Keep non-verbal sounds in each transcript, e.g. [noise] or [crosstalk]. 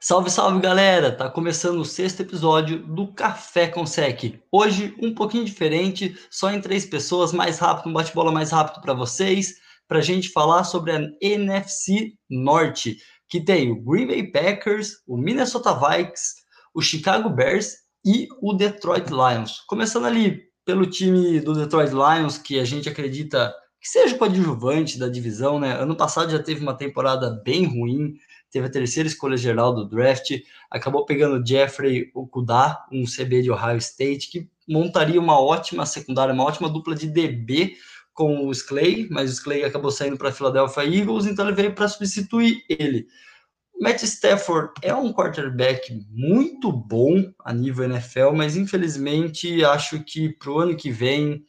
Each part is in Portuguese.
Salve, salve galera! Tá começando o sexto episódio do Café com Sec. Hoje, um pouquinho diferente, só em três pessoas, mais rápido, um bate-bola mais rápido para vocês, para a gente falar sobre a NFC Norte, que tem o Green Bay Packers, o Minnesota Vikings, o Chicago Bears e o Detroit Lions. Começando ali pelo time do Detroit Lions, que a gente acredita que seja o coadjuvante da divisão, né? Ano passado já teve uma temporada bem ruim, teve a terceira escolha geral do draft, acabou pegando Jeffrey Okuda, um CB de Ohio State, que montaria uma ótima secundária, uma ótima dupla de DB com o Sclay, mas o Sclay acabou saindo para a Philadelphia Eagles, então ele veio para substituir ele. Matt Stafford é um quarterback muito bom a nível NFL, mas infelizmente acho que para o ano que vem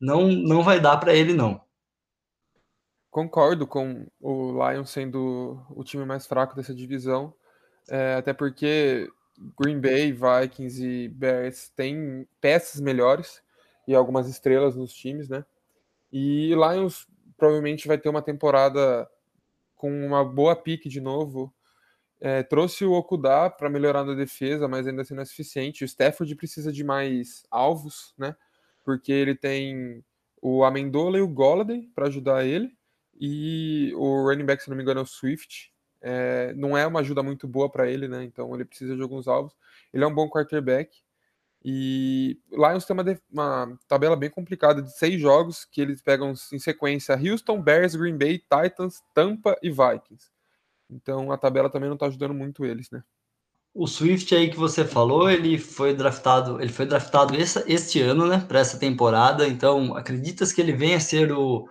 não, não vai dar para ele não. Concordo com o Lions sendo o time mais fraco dessa divisão, é, até porque Green Bay, Vikings e Bears têm peças melhores e algumas estrelas nos times, né? E Lions provavelmente vai ter uma temporada com uma boa pique de novo. É, trouxe o Okuda para melhorar na defesa, mas ainda assim não é suficiente. O Stafford precisa de mais alvos, né? Porque ele tem o Amendola e o Golladay para ajudar ele e o running back, se não me engano, é o Swift. É, não é uma ajuda muito boa para ele, né? Então ele precisa de alguns alvos. Ele é um bom quarterback. E Lions tem uma, uma, tabela bem complicada de seis jogos que eles pegam em sequência Houston, Bears, Green Bay, Titans, Tampa e Vikings. Então a tabela também não está ajudando muito eles, né? O Swift aí que você falou, ele foi draftado, ele foi draftado esse, este ano, né, para essa temporada. Então, acreditas que ele venha a ser o,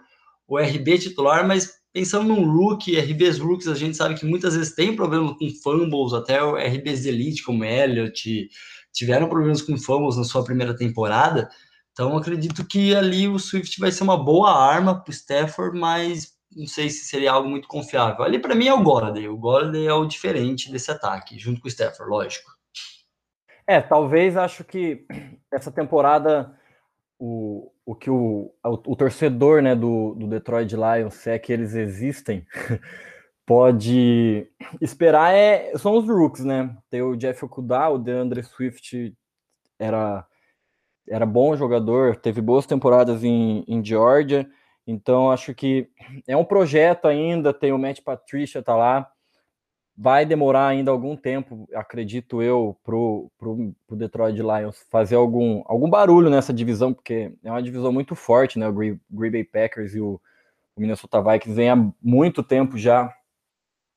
o RB titular, mas pensando num rookie, RBs rookies, a gente sabe que muitas vezes tem problema com fumbles, até o RBs elite, como Elliott, tiveram problemas com fumbles na sua primeira temporada. Então, acredito que ali o Swift vai ser uma boa arma para o Stafford, mas não sei se seria algo muito confiável. Ali, para mim, é o Golladay. O Golladay é o diferente desse ataque, junto com o Stafford, lógico. É, talvez acho que essa temporada o, o que o, o, o torcedor né, do, do Detroit Lions, se é que eles existem, [laughs] pode esperar é, são os rooks, né? Tem o Jeff Okuda, o DeAndre Swift era, era bom jogador, teve boas temporadas em, em Georgia, então acho que é um projeto ainda, tem o Matt Patricia tá lá, vai demorar ainda algum tempo, acredito eu, pro, pro Detroit Lions fazer algum, algum barulho nessa divisão, porque é uma divisão muito forte, né? O Green, Green Bay Packers e o, o Minnesota Vikings vem há muito tempo já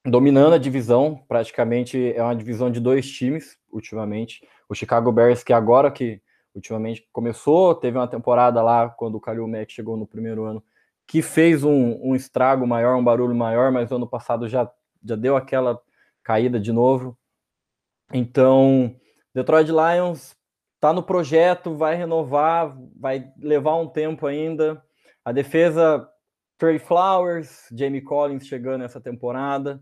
dominando a divisão, praticamente é uma divisão de dois times, ultimamente. O Chicago Bears, que agora que ultimamente começou, teve uma temporada lá, quando o Kalil Mack chegou no primeiro ano, que fez um, um estrago maior, um barulho maior, mas ano passado já, já deu aquela caída de novo. Então, Detroit Lions está no projeto, vai renovar, vai levar um tempo ainda. A defesa, Trey Flowers, Jamie Collins chegando essa temporada,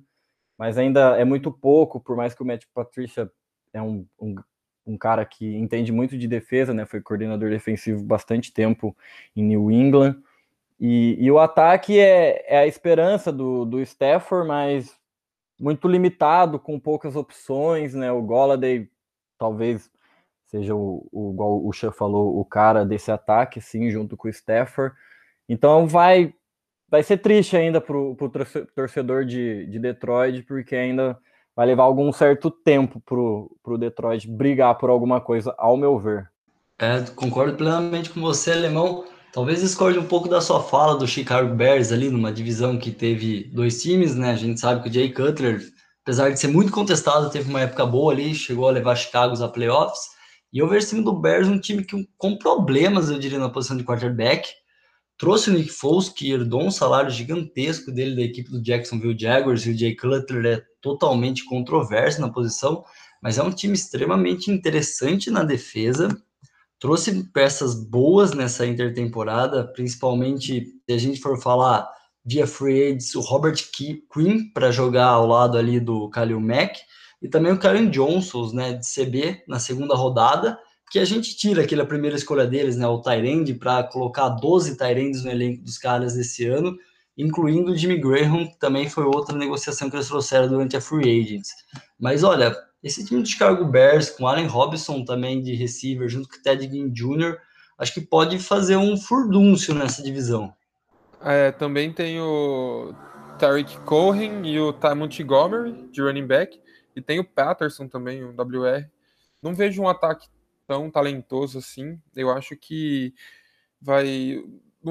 mas ainda é muito pouco, por mais que o Matt Patricia é um, um, um cara que entende muito de defesa, né? Foi coordenador defensivo bastante tempo em New England. E, e o ataque é, é, a esperança do, do Stafford, mas muito limitado, com poucas opções, né? O Golladay talvez seja o, o igual o Xan falou, o cara desse ataque, sim, junto com o Stafford. Então vai vai ser triste ainda para o torcedor de, de Detroit, porque ainda vai levar algum certo tempo para o Detroit brigar por alguma coisa, ao meu ver. É, concordo plenamente com você, Alemão. Talvez discorde um pouco da sua fala do Chicago Bears ali, numa divisão que teve dois times, né? A gente sabe que o Jay Cutler, apesar de ser muito contestado, teve uma época boa ali, chegou a levar Chicago a playoffs. E eu vejo o time do Bears um time que, com problemas, eu diria, na posição de quarterback. Trouxe o Nick Foles, que herdou um salário gigantesco dele da equipe do Jacksonville Jaguars, e o Jay Cutler é totalmente controverso na posição, mas é um time extremamente interessante na defesa trouxe peças boas nessa intertemporada, principalmente se a gente for falar via free agents, o Robert Quinn para jogar ao lado ali do Khalil Mack e também o Karen Johnson, né, de CB na segunda rodada, que a gente tira aquela primeira escolha deles, né, o Tyrande, para colocar 12 Tyrands no elenco dos caras desse ano, incluindo o Jimmy Graham, que também foi outra negociação que eles trouxeram durante a free agents. Mas olha, esse time do Chicago Bears, com Allen Robinson também de receiver, junto com Ted Ginn Jr., acho que pode fazer um furdúncio nessa divisão. É, também tem o Tariq Cohen e o Ty Montgomery, de running back, e tem o Patterson também, o WR. Não vejo um ataque tão talentoso assim. Eu acho que vai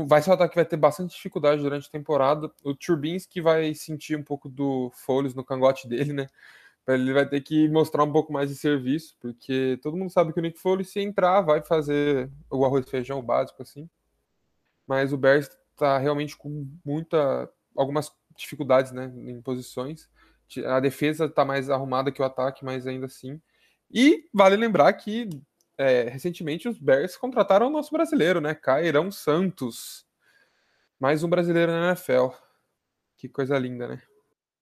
vai ser um ataque que vai ter bastante dificuldade durante a temporada. O Turbinski vai sentir um pouco do Foles no cangote dele, né? Ele vai ter que mostrar um pouco mais de serviço, porque todo mundo sabe que o Nick Foles, se entrar, vai fazer o arroz e feijão básico, assim. Mas o Bears está realmente com muita algumas dificuldades, né, em posições. A defesa está mais arrumada que o ataque, mas ainda assim. E vale lembrar que é, recentemente os Bears contrataram o nosso brasileiro, né? Cairão Santos. Mais um brasileiro na NFL. Que coisa linda, né?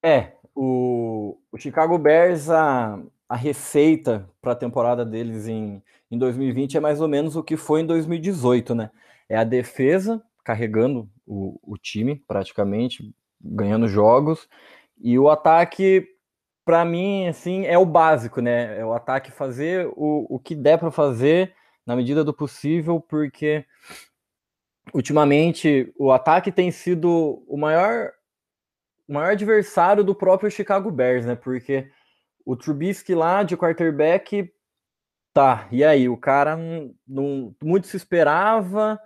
É, o, o Chicago Bears, a, a receita para a temporada deles em, em 2020 é mais ou menos o que foi em 2018, né? É a defesa carregando o, o time praticamente, ganhando jogos, e o ataque para mim, assim, é o básico, né? É o ataque fazer o, o que der para fazer na medida do possível, porque ultimamente o ataque tem sido o maior, maior adversário do próprio Chicago Bears, né? Porque o Trubisky lá de quarterback, tá, e aí? O cara não, muito se esperava,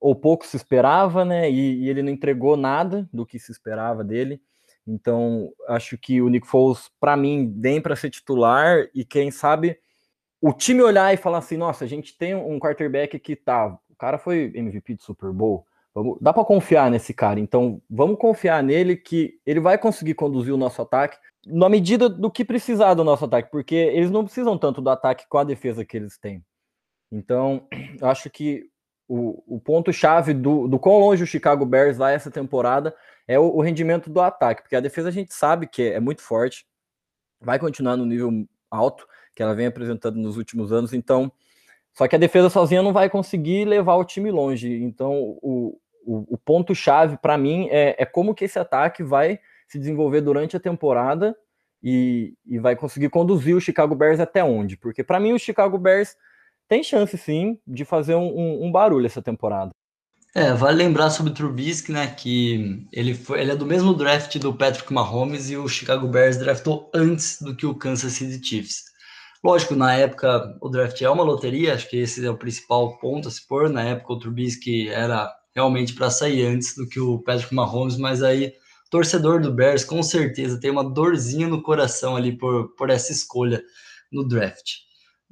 ou pouco se esperava, né? E, e ele não entregou nada do que se esperava dele. Então, acho que o Nick Foles, para mim, vem para ser titular e quem sabe o time olhar e falar assim: nossa, a gente tem um quarterback que tá. O cara foi MVP de Super Bowl. Vamos, dá para confiar nesse cara. Então, vamos confiar nele que ele vai conseguir conduzir o nosso ataque na medida do que precisar do nosso ataque, porque eles não precisam tanto do ataque com a defesa que eles têm. Então, [clears throat] eu acho que o, o ponto-chave do, do quão longe o Chicago Bears vai essa temporada é o, o, rendimento do ataque, porque a defesa a gente sabe que é, é muito forte, vai continuar no nível alto que ela vem apresentando nos últimos anos, então. Só que a defesa sozinha não vai conseguir levar o time longe. Então, o, o, o ponto-chave para mim é, é como que esse ataque vai se desenvolver durante a temporada e, e vai conseguir conduzir o Chicago Bears até onde. Porque para mim o Chicago Bears tem chance sim de fazer um, um, um barulho essa temporada. É, vale lembrar sobre o Trubisky, né, que ele, foi, ele é do mesmo draft do Patrick Mahomes e o Chicago Bears draftou antes do que o Kansas City Chiefs. Lógico, na época o draft é uma loteria, acho que esse é o principal ponto a se pôr. Na época o Trubisky era realmente para sair antes do que o Patrick Mahomes, mas aí torcedor do Bears com certeza tem uma dorzinha no coração ali por, por essa escolha no draft.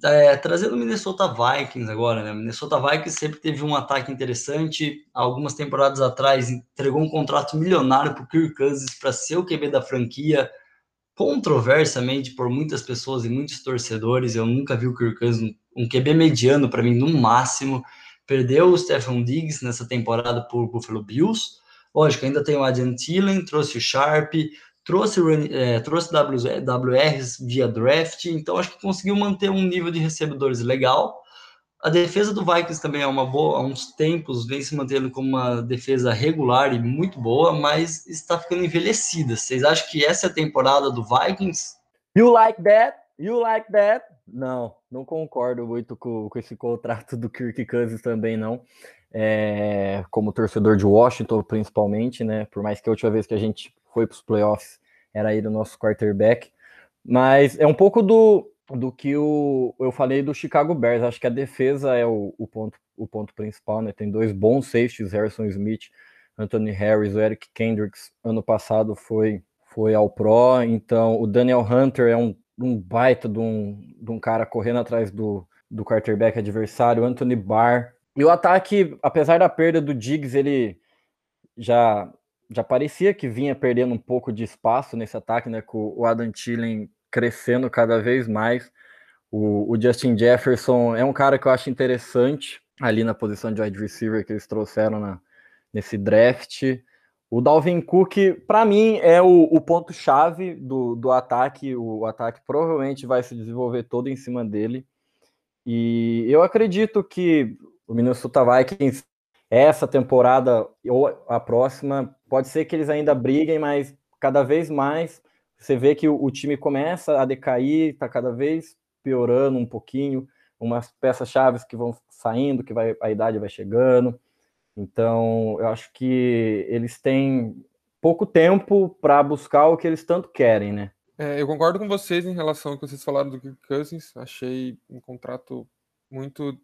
É, trazendo o Minnesota Vikings agora, né? Minnesota Vikings sempre teve um ataque interessante. Algumas temporadas atrás entregou um contrato milionário para o Kirk Cousins para ser o QB da franquia. Controversamente por muitas pessoas e muitos torcedores, eu nunca vi o Kirk Cousins um QB mediano para mim no máximo. Perdeu o Stephen Diggs nessa temporada por Buffalo Bills. Lógico, ainda tem o Adrian Thielen, trouxe o Sharp, trouxe, é, trouxe WRs via draft, então acho que conseguiu manter um nível de recebedores legal. A defesa do Vikings também é uma boa, há uns tempos vem se mantendo como uma defesa regular e muito boa, mas está ficando envelhecida. Vocês acham que essa é a temporada do Vikings? You like that? You like that? Não, não concordo muito com, com esse contrato do Kirk Cousins também, não. É, como torcedor de Washington, principalmente, né? Por mais que a última vez que a gente foi para os playoffs era aí o nosso quarterback. Mas é um pouco do, do que o, eu falei do Chicago Bears. Acho que a defesa é o, o, ponto, o ponto principal, né? Tem dois bons safeties, Harrison Smith, Anthony Harris, o Eric Kendricks, ano passado foi, foi ao Pro. Então, o Daniel Hunter é um, um baita de um, de um cara correndo atrás do, do quarterback adversário, Anthony Barr. E o ataque, apesar da perda do Diggs, ele já já parecia que vinha perdendo um pouco de espaço nesse ataque, né? Com o Adam Thielen crescendo cada vez mais. O, o, Justin Jefferson é um cara que eu acho interessante ali na posição de wide receiver que eles trouxeram na, nesse draft. O Dalvin Cook, para mim, é o, o ponto-chave do, do ataque. O, ataque provavelmente vai se desenvolver todo em cima dele. E eu acredito que o Minnesota Vikings essa temporada ou a próxima, pode ser que eles ainda briguem, mas cada vez mais você vê que o, o time começa a decair, está cada vez piorando um pouquinho, umas peças chaves que vão saindo, que vai, a idade vai chegando. Então, eu acho que eles têm pouco tempo para buscar o que eles tanto querem, né? É, eu concordo com vocês em relação ao que vocês falaram do Kirk Cousins. Achei um contrato muito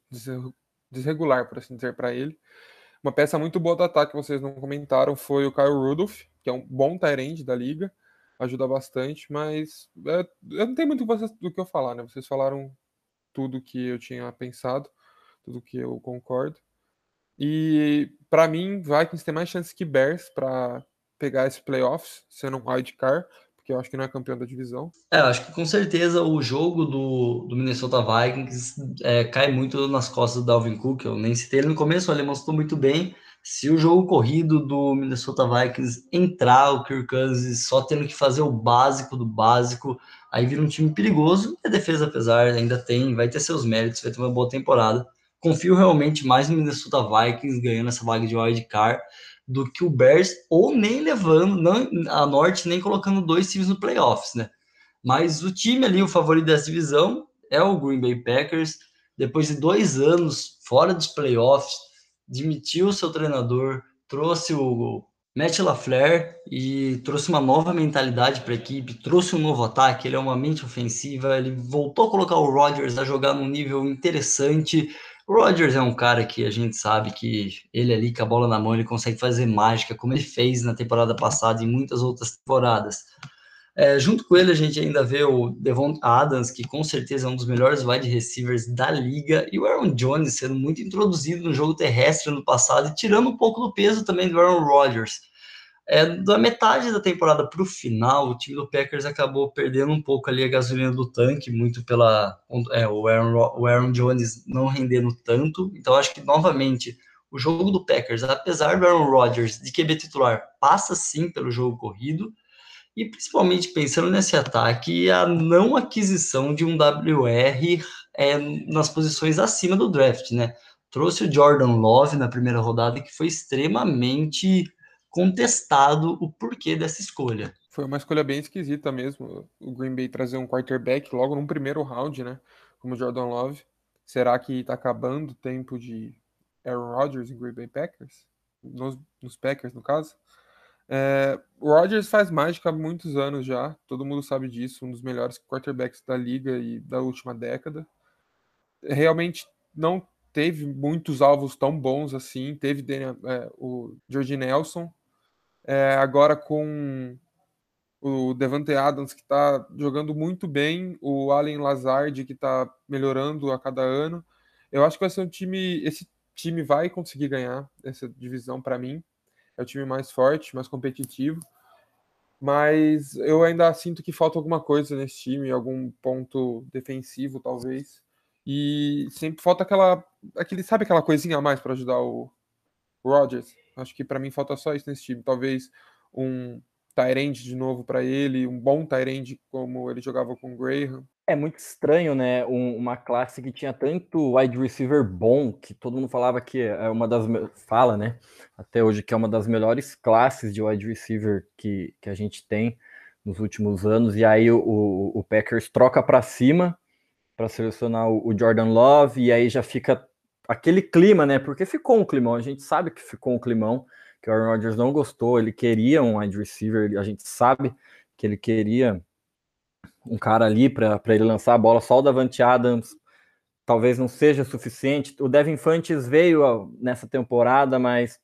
desregular, por assim dizer, para ele. Uma peça muito boa do ataque que vocês não comentaram foi o Kyle Rudolph, que é um bom end da liga, ajuda bastante, mas é, eu não tenho muito do que eu falar, né? Vocês falaram tudo que eu tinha pensado, tudo que eu concordo. E para mim, Vikings tem mais chance que Bears para pegar esse playoffs, sendo um wild card, porque eu acho que não é campeão da divisão. É, acho que com certeza o jogo do, do Minnesota Vikings é, cai muito nas costas do Dalvin Cook. Eu nem citei ele no começo, ele mostrou muito bem. Se o jogo corrido do Minnesota Vikings entrar, o Kirk Cousins só tendo que fazer o básico do básico, aí vira um time perigoso. E a defesa, apesar, ainda tem, vai ter seus méritos, vai ter uma boa temporada. Confio realmente mais no Minnesota Vikings ganhando essa vaga de wild card do que o Bears, ou nem levando não, a Norte, nem colocando dois times no playoffs, né? Mas o time ali, o favorito dessa divisão, é o Green Bay Packers. Depois de dois anos fora dos playoffs, demitiu o seu treinador, trouxe o Matt LaFleur e trouxe uma nova mentalidade para a equipe, trouxe um novo ataque. Ele é uma mente ofensiva, ele voltou a colocar o Rodgers a jogar num nível interessante. O Rodgers é um cara que a gente sabe que ele ali com a bola na mão ele consegue fazer mágica, como ele fez na temporada passada e muitas outras temporadas. É, junto com ele a gente ainda vê o Devon Adams, que com certeza é um dos melhores wide receivers da liga, e o Aaron Jones sendo muito introduzido no jogo terrestre no passado e tirando um pouco do peso também do Aaron Rodgers. É, da metade da temporada para o final, o time do Packers acabou perdendo um pouco ali a gasolina do tanque, muito pela é, o, Aaron, o Aaron Jones não rendendo tanto. Então, acho que novamente o jogo do Packers, apesar do Aaron Rodgers de QB titular, passa sim pelo jogo corrido. E principalmente pensando nesse ataque, a não aquisição de um WR é, nas posições acima do draft, né? Trouxe o Jordan Love na primeira rodada, que foi extremamente contestado o porquê dessa escolha. Foi uma escolha bem esquisita mesmo, o Green Bay trazer um quarterback logo no primeiro round, né? Como Jordan Love. Será que tá acabando o tempo de Aaron Rodgers em Green Bay Packers? Nos, nos Packers, no caso. É, o Rodgers faz mágica há muitos anos já, todo mundo sabe disso, um dos melhores quarterbacks da liga e da última década. Realmente não teve muitos alvos tão bons assim. Teve é, o George Nelson, é, agora com o Devante Adams, que está jogando muito bem, o Allen Lazard, que está melhorando a cada ano. Eu acho que vai ser um time. Esse time vai conseguir ganhar essa divisão para mim. É o time mais forte, mais competitivo. Mas eu ainda sinto que falta alguma coisa nesse time, algum ponto defensivo, talvez. E sempre falta aquela. Aquele, sabe aquela coisinha a mais para ajudar o, Rodgers? Acho que para mim falta só isso nesse time. Talvez um Tyrande de novo para ele, um bom Tyrande como ele jogava com o Graham. É muito estranho, né? Um, uma classe que tinha tanto wide receiver bom, que todo mundo falava que é uma das. Fala, né? Até hoje, que é uma das melhores classes de wide receiver que, que a gente tem nos últimos anos. E aí o, o, o Packers troca para cima para selecionar o, o Jordan Love, e aí já fica aquele clima, né? Porque ficou um climão, a gente sabe que ficou um climão, que o Aaron Rodgers não gostou, ele queria um wide receiver, a gente sabe que ele queria um cara ali para ele lançar a bola, só o Davante Adams talvez não seja suficiente. O Devin Fantes veio nessa temporada, mas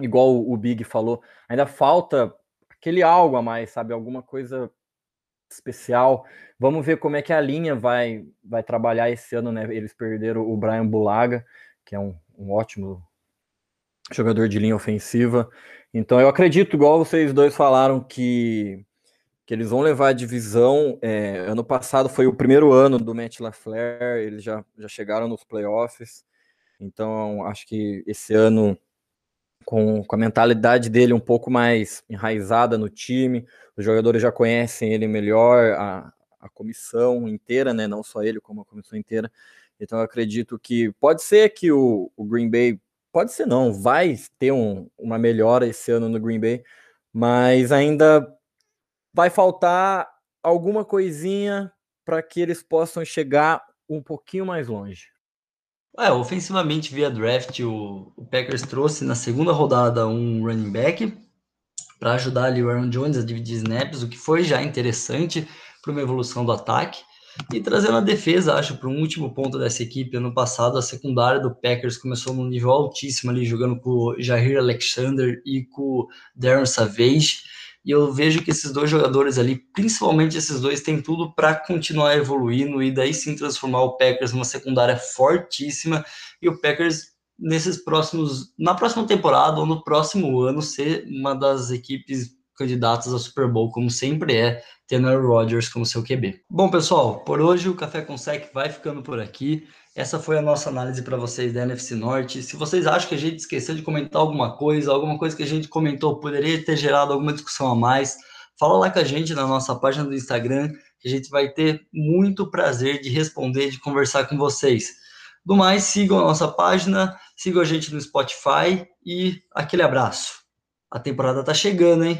igual o Big falou, ainda falta aquele algo a mais, sabe? Alguma coisa especial. Vamos ver como é que a linha vai, vai trabalhar esse ano, né? Eles perderam o Brian Bulaga, que é um, um ótimo jogador de linha ofensiva. Então eu acredito, igual vocês dois falaram, que, que eles vão levar a divisão. É, ano passado foi o primeiro ano do Matt LaFleur, eles já, já chegaram nos playoffs. Então acho que esse ano com, com a mentalidade dele um pouco mais enraizada no time, os jogadores já conhecem ele melhor, a, a comissão inteira, né? Não só ele, como a comissão inteira. Então eu acredito que pode ser que o, o Green Bay, pode ser não, vai ter um, uma melhora esse ano no Green Bay, mas ainda vai faltar alguma coisinha para que eles possam chegar um pouquinho mais longe. É, ofensivamente via draft, o, o Packers trouxe na segunda rodada um running back para ajudar ali o Aaron Jones a dividir snaps, o que foi já interessante para uma evolução do ataque. E trazendo a defesa, acho, para um último ponto dessa equipe, ano passado a secundária do Packers começou num nível altíssimo ali, jogando com o Jair Alexander e com o Darren Savage. E eu vejo que esses dois jogadores ali, principalmente esses dois, têm tudo para continuar evoluindo e daí sim transformar o Packers numa secundária fortíssima e o Packers nesses próximos, na próxima temporada ou no próximo ano ser uma das equipes candidatas ao Super Bowl, como sempre é, tendo Rodgers como seu QB. Bom, pessoal, por hoje o Café com Sec vai ficando por aqui. Essa foi a nossa análise para vocês da NFC Norte. Se vocês acham que a gente esqueceu de comentar alguma coisa, alguma coisa que a gente comentou poderia ter gerado alguma discussão a mais, fala lá com a gente na nossa página do Instagram, que a gente vai ter muito prazer de responder, de conversar com vocês. Do mais, sigam a nossa página, sigam a gente no Spotify e aquele abraço. A temporada tá chegando, hein?